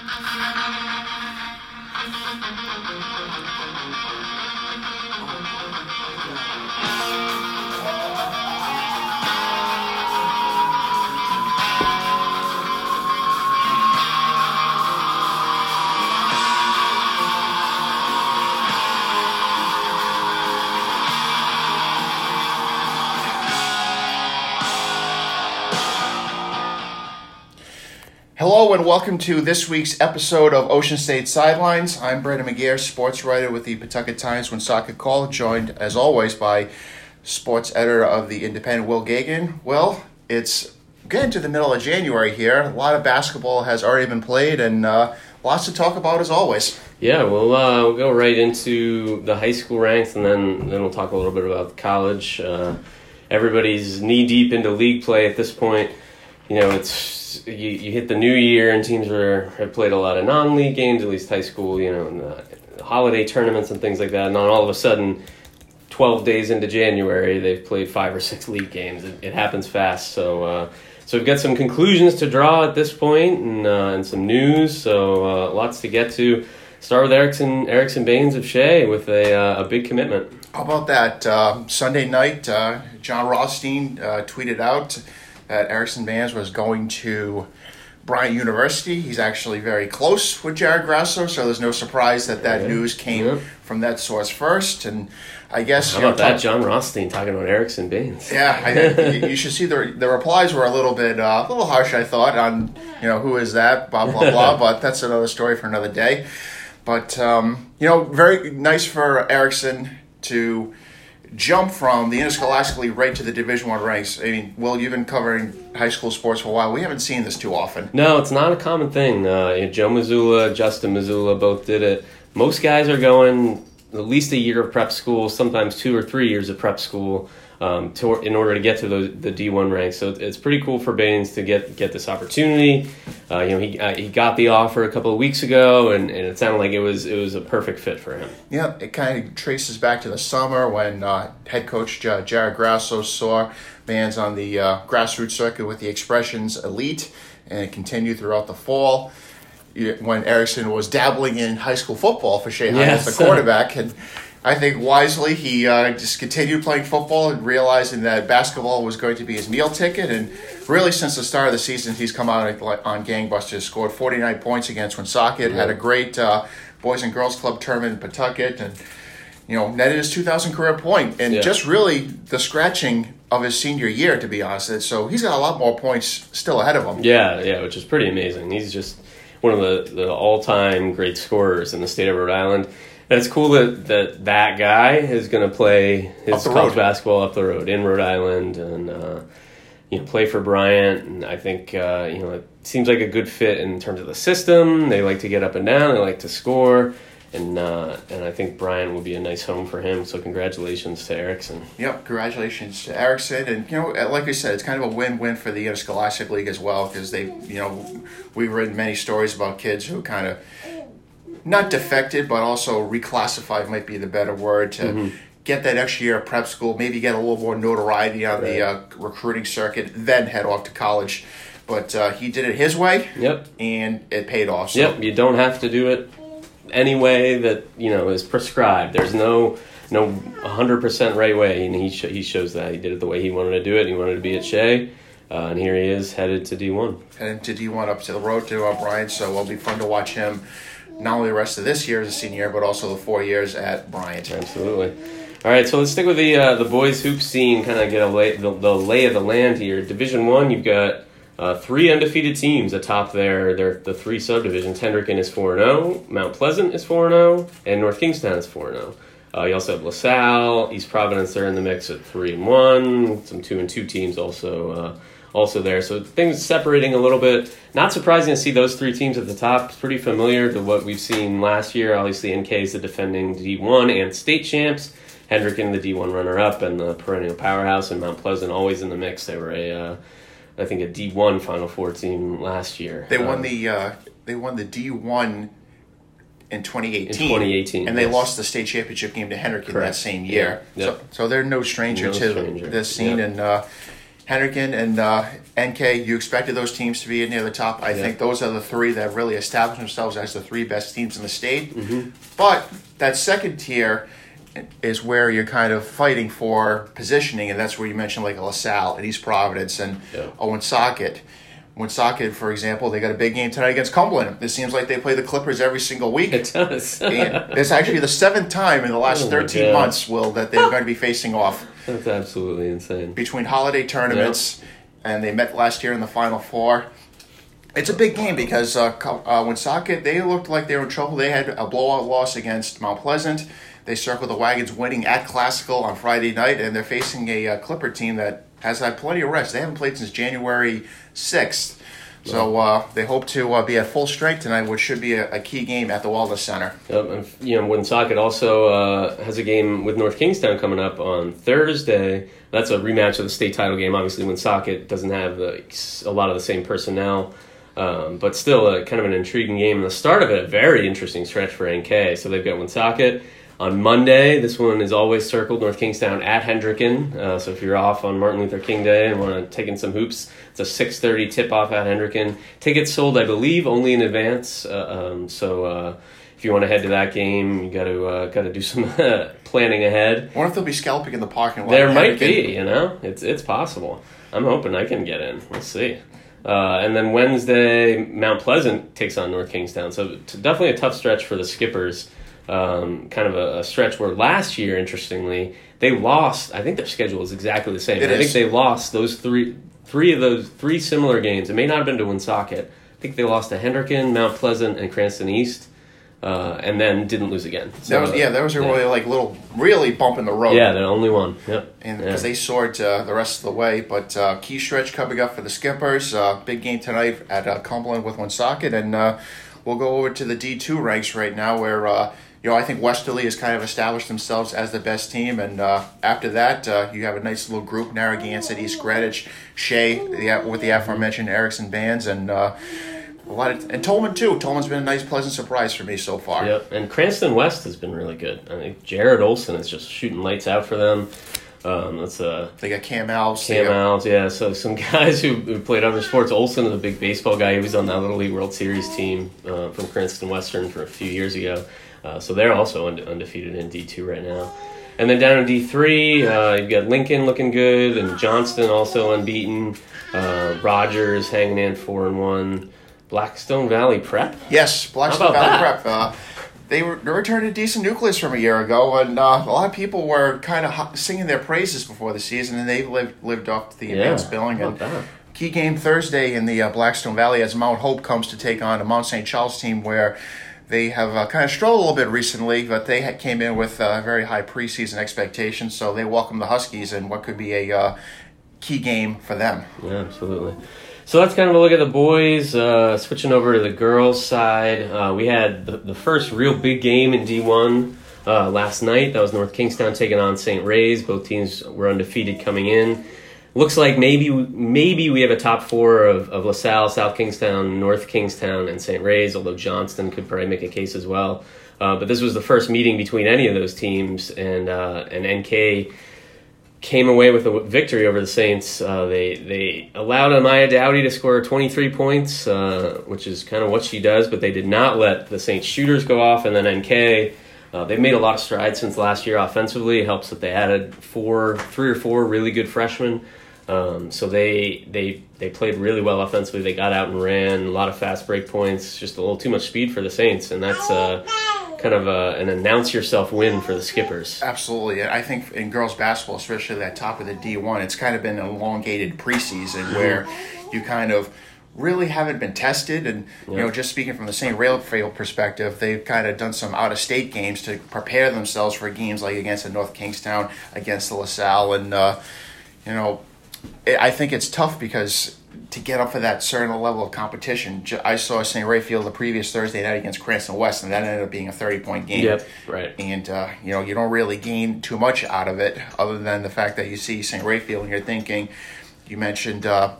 Thank you. And welcome to this week's episode of Ocean State Sidelines. I'm Brendan McGair, sports writer with the Pawtucket Times Woonsocket Call, joined as always by sports editor of the Independent, Will Geoghegan. Well, it's getting to the middle of January here. A lot of basketball has already been played and uh, lots to talk about as always. Yeah, we'll uh, we'll go right into the high school ranks, and then then we'll talk a little bit about college. Uh, everybody's knee deep into league play at this point. You know, it's you, you hit the new year and teams are have played a lot of non league games, at least high school, you know, and the holiday tournaments and things like that. And then all of a sudden, twelve days into January, they've played five or six league games. It, it happens fast. So uh, so we've got some conclusions to draw at this point and uh, and some news. So uh, lots to get to. Start with Erickson Erickson Bans of Shea with a uh, a big commitment. How about that? Uh, Sunday night, uh, Jon Rothstein uh, tweeted out that Erickson Bans was going to Bryant University. He's actually very close with Jared Grasso, so there's no surprise that that yeah. news came yeah. from that source first. And I guess how about know, that, Jon Rothstein talking about Erickson Bans? Yeah, I, you, should see the the replies were a little bit uh, a little harsh. I thought on you know who is that blah blah blah, but that's another story for another day. But um, you know, very nice for Erickson to jump from the interscholastically right to the Division One ranks. I mean, Will, you've been covering high school sports for a while. We haven't seen this too often. No, it's not a common thing. Uh, Joe Mazzulla, Justin Mazzulla both did it. Most guys are going at least a year of prep school, sometimes two or three years of prep school um, to, in order to get to the, the D1 ranks. So it's pretty cool for Bans to get get this opportunity. Uh, you know, he uh, he got the offer a couple of weeks ago, and, and it sounded like it was it was a perfect fit for him. Yeah, it kind of traces back to the summer when uh, head coach Jared Grasso saw Bans on the uh, grassroots circuit with the Expressions Elite, and it continued throughout the fall when Erickson was dabbling in high school football for Shea yes. as the quarterback and I think wisely he uh, just continued playing football and realizing that basketball was going to be his meal ticket. And really, since the start of the season, he's come out on gangbusters. Scored 49 points against Woonsocket. Had a great uh, boys and girls club tournament in Pawtucket, and you know netted his 2,000 career point. And yeah. just really the scratching of his senior year, to be honest. So he's got a lot more points still ahead of him. Yeah, yeah, which is pretty amazing. He's just one of the, the all time great scorers in the state of Rhode Island it's cool that that, that guy is going to play his college road. basketball up the road in Rhode Island and uh, you know play for Bryant. And I think uh, you know it seems like a good fit in terms of the system. They like to get up and down. They like to score. And uh, and I think Bryant will be a nice home for him. So congratulations to Erickson. Yep, congratulations to Erickson. And you know, like I said, it's kind of a win-win for the Interscholastic League as well because they, you know, we've read many stories about kids who kind of not defected, but also reclassified might be the better word to mm-hmm. get that extra year of prep school, maybe get a little more notoriety on right. the uh, recruiting circuit, then head off to college. But uh, he did it his way. Yep. And it paid off. So. Yep. You don't have to do it any way that you know is prescribed. There's no no 100% right way, and he sh- he shows that he did it the way he wanted to do it. He wanted to be at Shea. Uh, and here he is headed to D1. Headed to D1 up to the road to uh, Bryant, so it'll be fun to watch him not only the rest of this year as a senior, but also the four years at Bryant. Absolutely. All right, so let's stick with the uh, the boys hoop scene. Kind of get a lay, the, the lay of the land here. Division one, you've got uh, three undefeated teams atop their their the three subdivisions. Hendricken is four and zero, oh, Mount Pleasant is four and zero, oh, and North Kingstown is four zero. Uh, you also have LaSalle, East Providence. They're in the mix at three and one. Some two and two teams also uh, also there. So things separating a little bit. Not surprising to see those three teams at the top. Pretty familiar to what we've seen last year. Obviously, NK is the defending D1 and state champs. Hendricken, the D1 runner up, and the perennial powerhouse, and Mount Pleasant always in the mix. They were a, uh, I think, a D1 Final Four team last year. They won um, the uh, they won the D1 in 2018. In 2018, and they yes. lost the state championship game to Hendricken that same year. Yeah. Yep. So, so they're no stranger no to stranger. this scene, yep. and. Uh, Hendricken and uh, NK, you expected those teams to be near the top. I Yeah. think those are the three that really established themselves as the three best teams in the state. Mm-hmm. But that second tier is where you're kind of fighting for positioning, and that's where you mentioned like LaSalle and East Providence and Yeah. Owen Socket. Woonsocket, for example, they got a big game tonight against Cumberland. It seems like they play the Clippers every single week. It does. And it's actually the seventh time in the last Oh 13 God. months, Will, that they're going to be facing off That's absolutely insane. between holiday tournaments, and they met last year in the Final Four. It's a big game because uh, uh, Woonsocket, they looked like they were in trouble. They had a blowout loss against Mount Pleasant. They circled the wagons winning at Classical on Friday night, and they're facing a uh, Clipper team that has had plenty of rest. They haven't played since January 6th. So uh, they hope to uh, be at full strength tonight, which should be a, a key game at the Waldorf Center. Yep, and you know, Woonsocket also uh, has a game with North Kingstown coming up on Thursday. That's a rematch of the state title game. Obviously, Woonsocket doesn't have a lot of the same personnel, um, but still kind of an intriguing game. And the start of it, a very interesting stretch for NK. So they've got Woonsocket on Monday. This one is always circled North Kingstown at Hendricken. Uh, so if you're off on Martin Luther King Day and want to take in some hoops, it's a 6:30 tip off at Hendricken. Tickets sold, I believe, only in advance. Uh, um, so. Uh, if you want to head to that game, you got to uh, got to do some planning ahead. I wonder if they'll be scalping in the parking lot. There might be, you know, it's it's possible. I'm hoping I can get in. We'll see. Uh, and then Wednesday, Mount Pleasant takes on North Kingstown. So t- definitely a tough stretch for the Skippers. Um, kind of a, a stretch where last year, interestingly, they lost. I think their schedule is exactly the same. It I think they lost those three three of those three similar games. It may not have been to Woonsocket. I think they lost to Hendricken, Mount Pleasant, and Cranston East. Uh, and then didn't lose again. That was yeah, that was a yeah. really like little really bump in the road. Yeah, the only one. Yep. and Yeah. because they soared uh, the rest of the way. But uh, key stretch coming up for the Skippers. Uh, big game tonight at uh, Cumberland with Woonsocket, and uh, we'll go over to the D two ranks right now, where uh, you know I think Westerly has kind of established themselves as the best team, and uh, after that uh, you have a nice little group: Narragansett, East Greenwich, Shea, the, with the aforementioned Erickson Bans, and. Uh, a lot of, and Tolman too. Tolman's been a nice, pleasant surprise for me so far. Yep, and Cranston West has been really good. I think Jared Olson is just shooting lights out for them. Um, that's uh, They got Cam Alves. Cam got- Alves, yeah. So some guys who, who played other sports. Olson is a big baseball guy. He was on that Little League World Series team uh, from Cranston Western for a few years ago. Uh, so they're also unde- undefeated in D two right now. And then down in D three, uh, you've got Lincoln looking good, and Johnston also unbeaten. Uh, Rogers hanging in four and one. Blackstone Valley Prep. Yes, Blackstone Valley that? Prep. Uh, they were they returned a decent nucleus from a year ago, and uh, a lot of people were kind of singing their praises before the season, and they lived lived up to the Yeah, advanced billing. And that? key game Thursday in the uh, Blackstone Valley as Mount Hope comes to take on a Mount St. Charles team where. They have uh, kind of struggled a little bit recently, but they came in with uh, very high preseason expectations, so they welcome the Huskies in what could be a uh, key game for them. Yeah, absolutely. So that's kind of a look at the boys. Uh, switching over to the girls' side, uh, we had the, the first real big game in D1 uh, last night. That was North Kingstown taking on St. Ray's. Both teams were undefeated coming in. Looks like maybe maybe we have a top four of, of LaSalle, South Kingstown, North Kingstown, and St. Ray's, although Johnston could probably make a case as well. Uh, but this was the first meeting between any of those teams, and uh, and NK came away with a victory over the Saints. Uh, they they allowed Amaya Dowdy to score 23 points, uh, which is kind of what she does, but they did not let the Saints shooters go off. And then NK, uh, they've made a lot of strides since last year offensively. It helps that they added four, three or four really good freshmen. Um, so they they they played really well offensively. They got out and ran a lot of fast break points. Just a little too much speed for the Saints, and that's uh, kind of uh an announce yourself win for the Skippers. Absolutely. I think in girls basketball, especially that top of the D1, it's kind of been an elongated preseason where you kind of really haven't been tested. And, you know, just speaking from the St. Raphael perspective, they've kind of done some out of state games to prepare themselves for games like against the North Kingstown, against the LaSalle. And, uh, you know, I think it's tough because to get up for that certain level of competition, I saw St. Raphael the previous Thursday night against Cranston West, and that ended up being a 30 point game Yep, right. and uh, you know you don't really gain too much out of it other than the fact that you see St. Raphael and you're thinking you mentioned uh,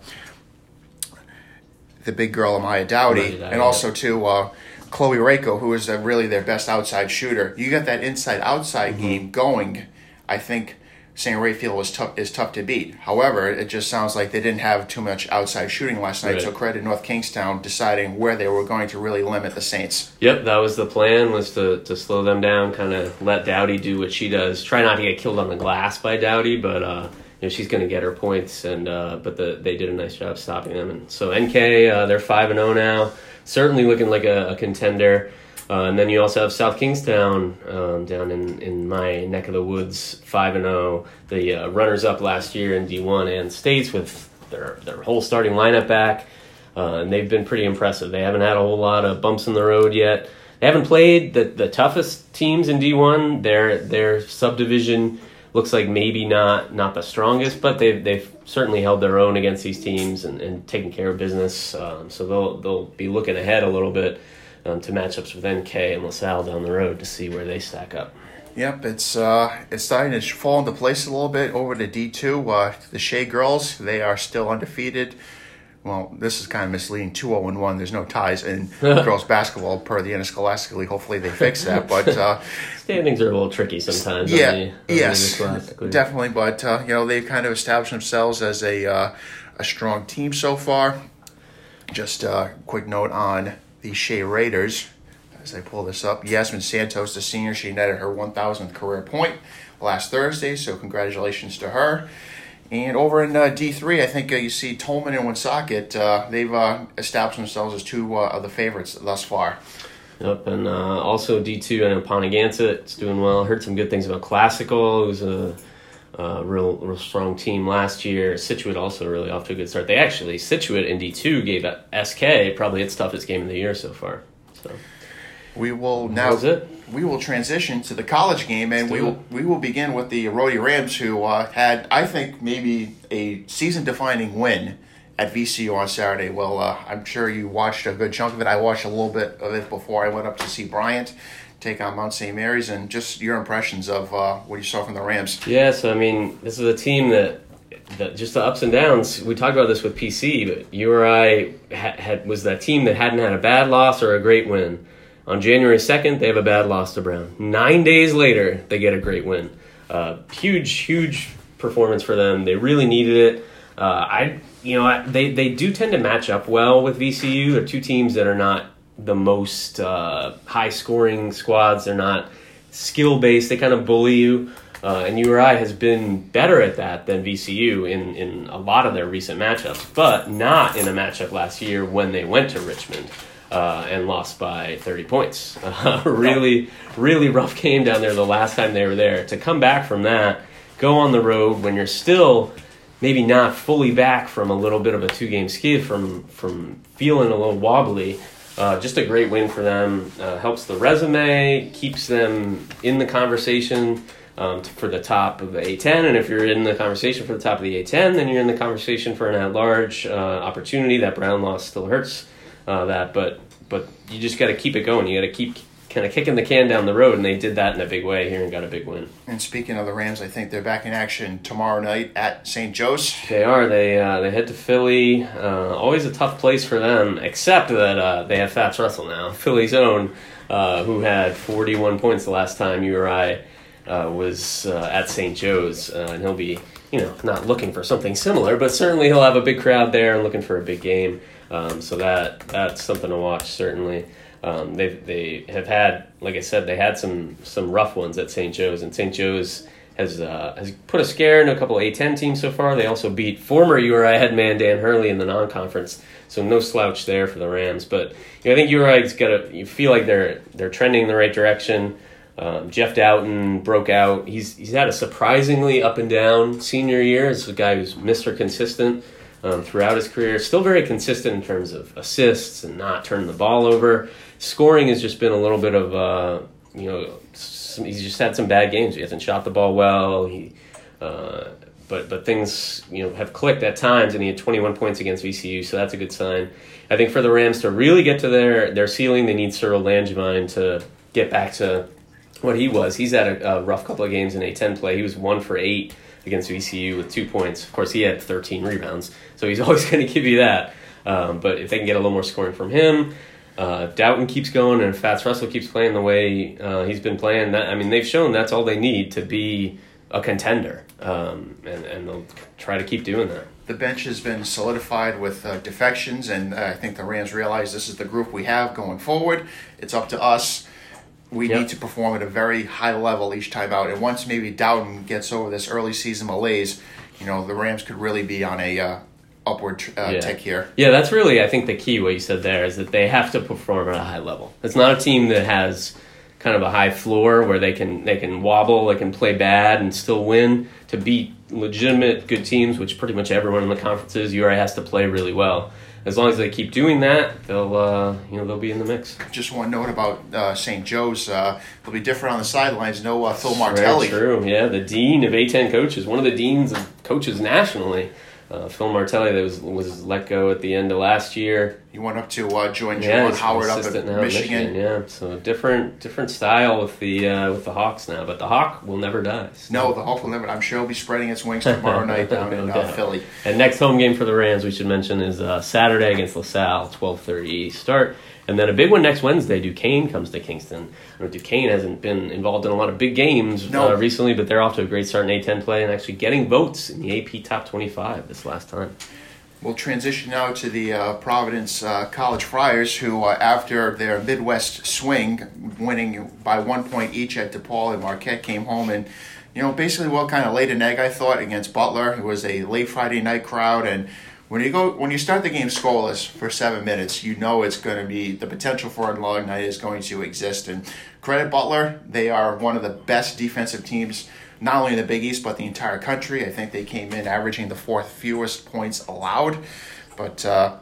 the big girl Amaya Dowdy Amaya Dowdy, and also too uh, Chloe Rako who is really their best outside shooter you got that inside outside Mm-hmm. game going I think St. Raphael was tough is tough to beat. However, it just sounds like they didn't have too much outside shooting last night. Right. So credit North Kingstown deciding where they were going to really limit the Saints. Yep, that was the plan was to, to slow them down, kind of let Dowdy do what she does. Try not to get killed on the glass by Dowdy, but uh, you know she's going to get her points, and uh, but the, they did a nice job stopping them. And so NK, uh, they're five and zero now, certainly looking like a, a contender. Uh, and then you also have South Kingstown um, down in, in my neck of the woods, five and zero. The uh, runners up last year in D one and states with their their whole starting lineup back, uh, and they've been pretty impressive. They haven't had a whole lot of bumps in the road yet. They haven't played the, the toughest teams in D one. Their their subdivision looks like maybe not not the strongest, but they've they've certainly held their own against these teams and, and taken care of business. Um, so they'll they'll be looking ahead a little bit um, to matchups with NK and LaSalle down the road to see where they stack up. Yep, it's uh, it's starting to fall into place a little bit over to D two. Uh, the Shea girls, they are still undefeated. Well, this is kind of misleading. Two zero and one. There's no ties in girls basketball per the Interscholastic League. Hopefully, they fix that. But uh, Standings are a little tricky sometimes. yeah, on the, on yes, definitely. But uh, you know, they've kind of established themselves as a uh, a strong team so far. Just a quick note on the Shea Raiders. As I pull this up, Yasmin Santos, the senior, she netted her 1,000th career point last Thursday. So congratulations to her. And over in uh, D3, I think uh, you see Tolman and Woonsocket. Uh, they've uh, established themselves as two uh, of the favorites thus far. Yep, and uh, also D two. I know Ponagansett is doing well. Heard some good things about Classical, who's a, a real real strong team last year. Scituate also really off to a good start. They actually Scituate in D two gave SK probably its toughest game of the year so far. So We will now. we will transition to the college game, and we will we will begin with the Rhody Rams, who uh, had I think maybe a season-defining win at VCU on Saturday. Well, uh, I'm sure you watched a good chunk of it. I watched a little bit of it before I went up to see Bryant take on Mount St. Mary's, and just your impressions of uh, what you saw from the Rams. Yeah, so I mean, this is a team that, that just the ups and downs. We talked about this with PC, but URI had, had was that team that hadn't had a bad loss or a great win. On January second, they have a bad loss to Brown. Nine days later, they get a great win. Uh, huge, huge performance for them. They really needed it. Uh, I, you know, I, they they do tend to match up well with VCU. They're two teams that are not the most uh, high scoring squads. They're not skill based. They kind of bully you. Uh, and URI has been better at that than VCU in, in a lot of their recent matchups, but not in a matchup last year when they went to Richmond uh, and lost by 30 points. Uh, really, really rough game down there the last time they were there. To come back from that, go on the road when you're still maybe not fully back from a little bit of a two game skid from, from feeling a little wobbly. Uh, just a great win for them. Uh, helps the resume, keeps them in the conversation um, for the top of the A10. And if you're in the conversation for the top of the A10, then you're in the conversation for an at-large uh, opportunity. That Brown loss still hurts uh, that, but but you just got to keep it going. You got to keep kind of kicking the can down the road, and they did that in a big way here and got a big win. And speaking of the Rams, I think they're back in action tomorrow night at St. Joe's. They are. They uh, they head to Philly. Uh, always a tough place for them, except that uh, they have Fats Russell now, Philly's own, uh, who had 41 points the last time you URI uh, was uh, at St. Joe's, uh, and he'll be you know not looking for something similar, but certainly he'll have a big crowd there and looking for a big game. Um, so that that's something to watch certainly. Um, they they have had, like I said, they had some some rough ones at St. Joe's, and St. Joe's has uh, has put a scare into a couple A10 teams so far. They also beat former URI headman Dan Hurley in the non-conference, so no slouch there for the Rams. But you know, I think URI's got to. You feel like they're they're trending in the right direction. Um, Jeff Dowtin broke out. He's he's had a surprisingly up and down senior year. As a guy who's Mister Consistent um, throughout his career. Still very consistent in terms of assists and not turning the ball over. Scoring has just been a little bit of uh, you know some, he's just had some bad games. He hasn't shot the ball well. He uh, but but things you know have clicked at times, and he had 21 points against VCU, so that's a good sign. I think for the Rams to really get to their their ceiling, they need Cyril Langevin to get back to what he was. He's had a, a rough couple of games in A10 play. He was one for eight against VCU with two points. Of course, he had 13 rebounds, so he's always going to give you that. Um, but if they can get a little more scoring from him, uh, if Dowtin keeps going and if Fats Russell keeps playing the way uh, he's been playing, that I mean, they've shown that's all they need to be a contender, um, and and they'll try to keep doing that. The bench has been solidified with uh, defections, and uh, I think the Rams realize this is the group we have going forward. It's up to us. We Yep. need to perform at a very high level each time out. And once maybe Dowtin gets over this early season malaise, you know, the Rams could really be on a uh, upward uh, Yeah. tick here. Yeah, that's really I think the key. What you said there is that they have to perform at a high level. It's not a team that has kind of a high floor where they can they can wobble, they can play bad and still win. To beat legitimate good teams, which pretty much everyone in the conference is, URI has to play really well. As long as they keep doing that, they'll uh, you know they'll be in the mix. Just one note about uh, St. Joe's. Uh, they'll be different on the sidelines. No uh, Phil Very Martelli. true. Yeah, the dean of A10 coaches, one of the deans of coaches nationally, uh, Phil Martelli, that was was let go at the end of last year. He went up to uh, join Yeah, Juwan Howard up at now Michigan. Yeah, so different different style with the uh, with the Hawks now, but the Hawk will never die. So- No, the Hawk will never. I'm sure he'll be spreading its wings tomorrow night down in uh. Philly. And next home game for the Rams, we should mention, is uh, Saturday against LaSalle, twelve thirty start, and then a big one next Wednesday. Duquesne comes to Kingston. I know Duquesne hasn't been involved in a lot of big games No. uh, recently, but they're off to a great start in A10 play and actually getting votes in the AP Top twenty five this last time. We'll transition now to the uh, Providence uh, College Friars, who, uh, after their Midwest swing, winning by one point each at DePaul and Marquette, came home and, you know, basically well kind of laid an egg, I thought, against Butler. It was a late Friday night crowd, and when you go when you start the game scoreless for seven minutes, you know it's going to be the potential for a long night is going to exist. And credit Butler, they are one of the best defensive teams not only in the Big East but the entire country. I think they came in averaging the fourth fewest points allowed, but uh,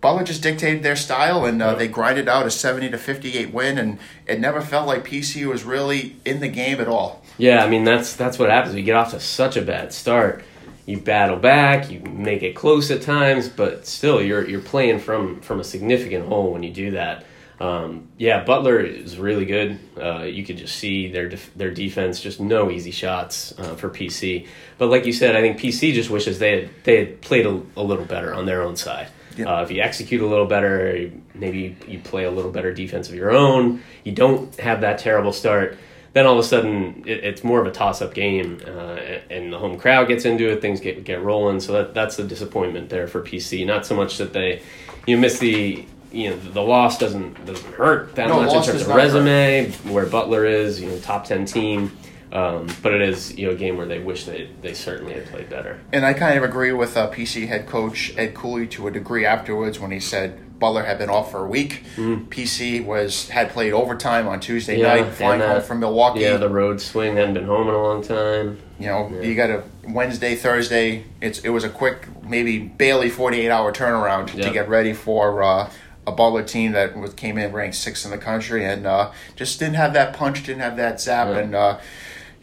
Butler just dictated their style and uh, they grinded out a seventy to fifty eight win, and it never felt like PC was really in the game at all. Yeah, I mean that's that's what happens. You get off to such a bad start. You battle back, you make it close at times, but still you're you're playing from from a significant hole when you do that. Um, yeah, Butler is really good. Uh, you could just see their def- their defense, just no easy shots uh, for PC. But like you said, I think PC just wishes they had they had played a, a little better on their own side. Uh, if you execute a little better, maybe you play a little better defense of your own. You don't have that terrible start. Then all of a sudden, it, it's more of a toss-up game, uh, and the home crowd gets into it. Things get get rolling. So that that's the disappointment there for PC. Not so much that they you miss the you know the loss doesn't doesn't hurt that No, much in terms of not hurt. resume where Butler is, you know, top ten team. Um, but it is you know a game where they wish they they certainly had played better. And I kind of agree with uh, PC head coach Ed Cooley to a degree afterwards when he said Butler had been off for a week. PC was had played overtime on Tuesday Mm. Yeah, night, flying and home from Milwaukee. Yeah, the road swing hadn't been home in a long time. You know, Yeah. you got a Wednesday, Thursday. It's it was a quick, maybe barely forty eight hour turnaround to get ready for uh, a Butler team that was, came in ranked sixth in the country and uh, just didn't have that punch, didn't have that zap, Yeah. and uh,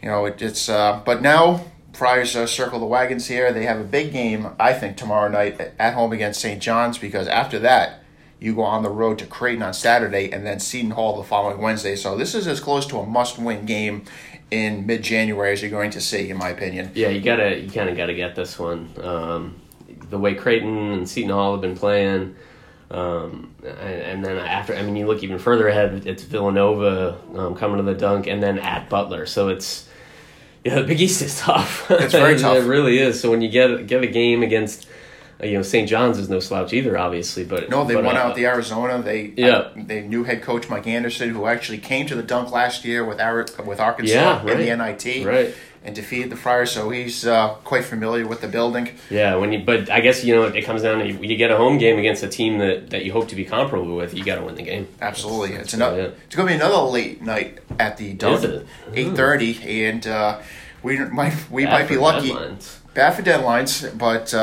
you know it, it's. Uh, but now Friars uh, circle the wagons here. They have a big game, I think, tomorrow night at home against St. John's because after that. You go on the road to Creighton on Saturday and then Seton Hall the following Wednesday. So this is as close to a must-win game in mid-January as you're going to see, in my opinion. Yeah, you gotta, you kind of gotta get this one. Um, the way Creighton and Seton Hall have been playing, um, and, and then after, I mean, you look even further ahead. It's Villanova um, coming to the dunk, and then at Butler. So it's yeah, the Big East is tough. It's very tough. It really is. So when you get get a game against, you know, St. John's is no slouch either, obviously. But No, they but, won uh, out the Arizona. They Yeah. they new head coach Mike Anderson, who actually came to the dunk last year with Ari- with Arkansas Yeah, in the. NIT Right. and defeated the Friars. So he's uh, quite familiar with the building. Yeah, when you, but I guess you know it comes down to you, you get a home game against a team that, that you hope to be comparable with. You got to win the game. Absolutely, it's really another. it. It's going to be another late night at the dunk, eight thirty, and uh, we might we Bad might be lucky. deadlines. Bad for deadlines, but.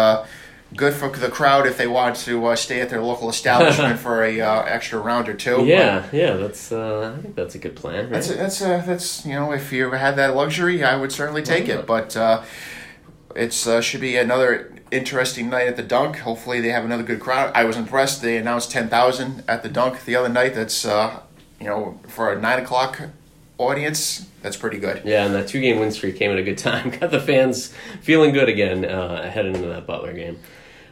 Good for the crowd if they want to uh, stay at their local establishment for a uh, extra round or two. But- Yeah, yeah, that's. Uh, I think that's a good plan. Right? That's that's that's you know if you had that luxury, I would certainly take Yeah. it. But uh, it's uh, should be another interesting night at the dunk. Hopefully, they have another good crowd. I was impressed. They announced ten thousand at the dunk the other night. That's uh, you know for a nine o'clock audience, that's pretty good. yeah, and that two game win streak came at a good time. Got the fans feeling good again uh, heading into that Butler game.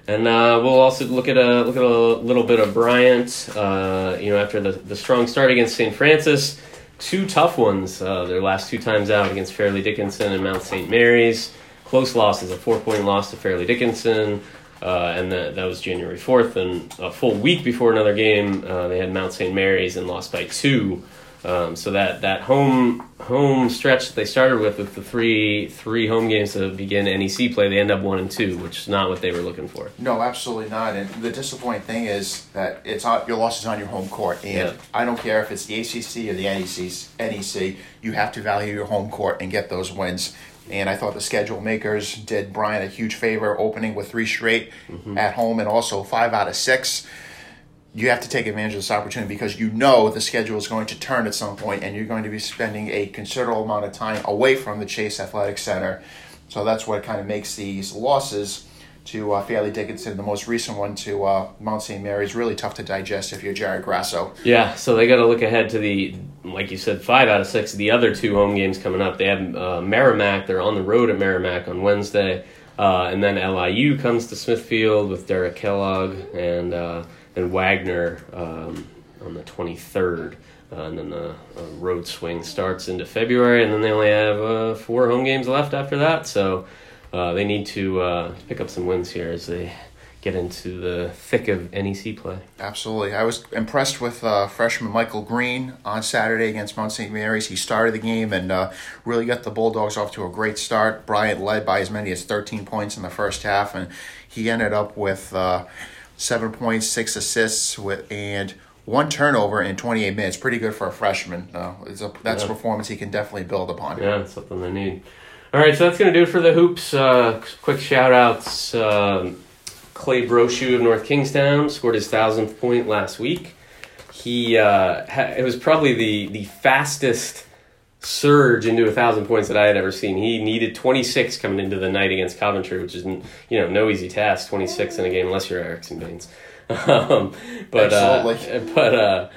And uh, we'll also look at a look at a little bit of Bryant. Uh, you know, after the, the strong start against St. Francis, two tough ones. Uh, their last two times out against Fairleigh Dickinson and Mount St. Mary's. Close losses, a four point loss to Fairleigh Dickinson, uh, and that, that was January 4th. And a full week before another game, uh, they had Mount St. Mary's and lost by two. Um, so that, that home home stretch that they started with, with the three three home games to begin NEC play, they end up one and two, which is not what they were looking for. No, absolutely not. And the disappointing thing is that it's on, your loss is on your home court, and Yeah. I don't care if it's the ACC or the NEC. NEC, you have to value your home court and get those wins. And I thought the schedule makers did Bryant a huge favor, opening with three straight at home and also five out of six. You have to take advantage of this opportunity because you know the schedule is going to turn at some point, and you're going to be spending a considerable amount of time away from the Chase Athletic Center. So that's what kind of makes these losses to uh, Fairleigh Dickinson, the most recent one to uh, Mount St. Mary's, really tough to digest if you're Jared Grasso. Yeah, so they got to look ahead to the, like you said, five out of six. of The other two home games coming up. They have uh, Merrimack. They're on the road at Merrimack on Wednesday, uh, and then LIU comes to Smithfield with Derek Kellogg and uh, and Wagner um, on the twenty third. Uh, and then the uh, road swing starts into February, and then they only have uh, four home games left after that. So uh, they need to uh, pick up some wins here as they get into the thick of NEC play. Absolutely. I was impressed with uh, freshman Michael Green on Saturday against Mount St. Mary's. He started the game and really got the Bulldogs off to a great start. Bryant led by as many as 13 points in the first half, and he ended up with seven points, six assists, with and one turnover in 28 minutes. Pretty good for a freshman. Uh, it's a, that's a performance he can definitely build upon. Yeah, it's something they need. All right, so that's going to do it for the hoops. Uh, quick shout outs. Um, Clay Brochu of North Kingstown scored his thousandth point last week. He uh, ha- it was probably the the fastest surge into a thousand points that I had ever seen. He needed 26 coming into the night against Coventry, which is you know no easy task. 26 in a game unless you're Erickson Bans. Um, but uh, but uh,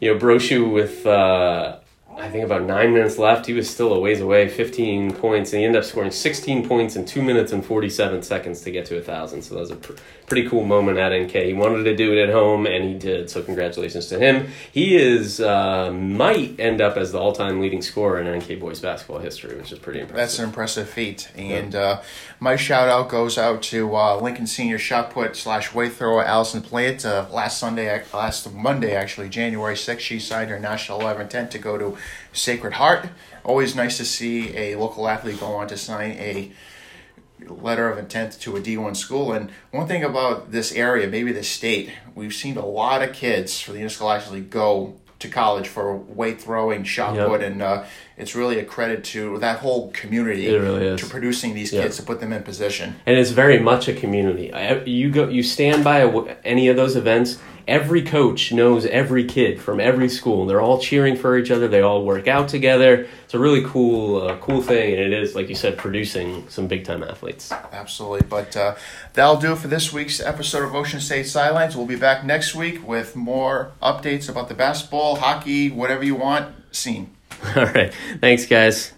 you know Brochu with uh, I think about nine minutes left. He was still a ways away, 15 points, and he ended up scoring 16 points in two minutes and 47 seconds to get to a thousand. So that was a pr- pretty cool moment at NK. He wanted to do it at home, and he did. So congratulations to him. He is uh, might end up as the all-time leading scorer in NK boys basketball history, which is pretty impressive. That's an impressive feat. And uh, my shout out goes out to uh, Lincoln Senior shot put slash weight thrower Allison Plant. Uh, last Sunday, last Monday actually, January 6th, she signed her national 11 intent to go to Sacred Heart. Always nice to see a local athlete go on to sign a letter of intent to a D1 school. And one thing about this area, maybe the state, we've seen a lot of kids for the Interscholastic League go to college for weight throwing, shot Yep. put, and uh, it's really a credit to that whole community It really is. to producing these Yeah. kids to put them in position. and it's very much a community. You go, you stand by a, any of those events. Every coach knows every kid from every school. They're all cheering for each other. They all work out together. It's a really cool, uh, cool thing, and it is, like you said, producing some big time athletes. Absolutely. But uh, that'll do it for this week's episode of Ocean State Sidelines. We'll be back next week with more updates about the basketball, hockey, whatever you want scene. All right, thanks, guys.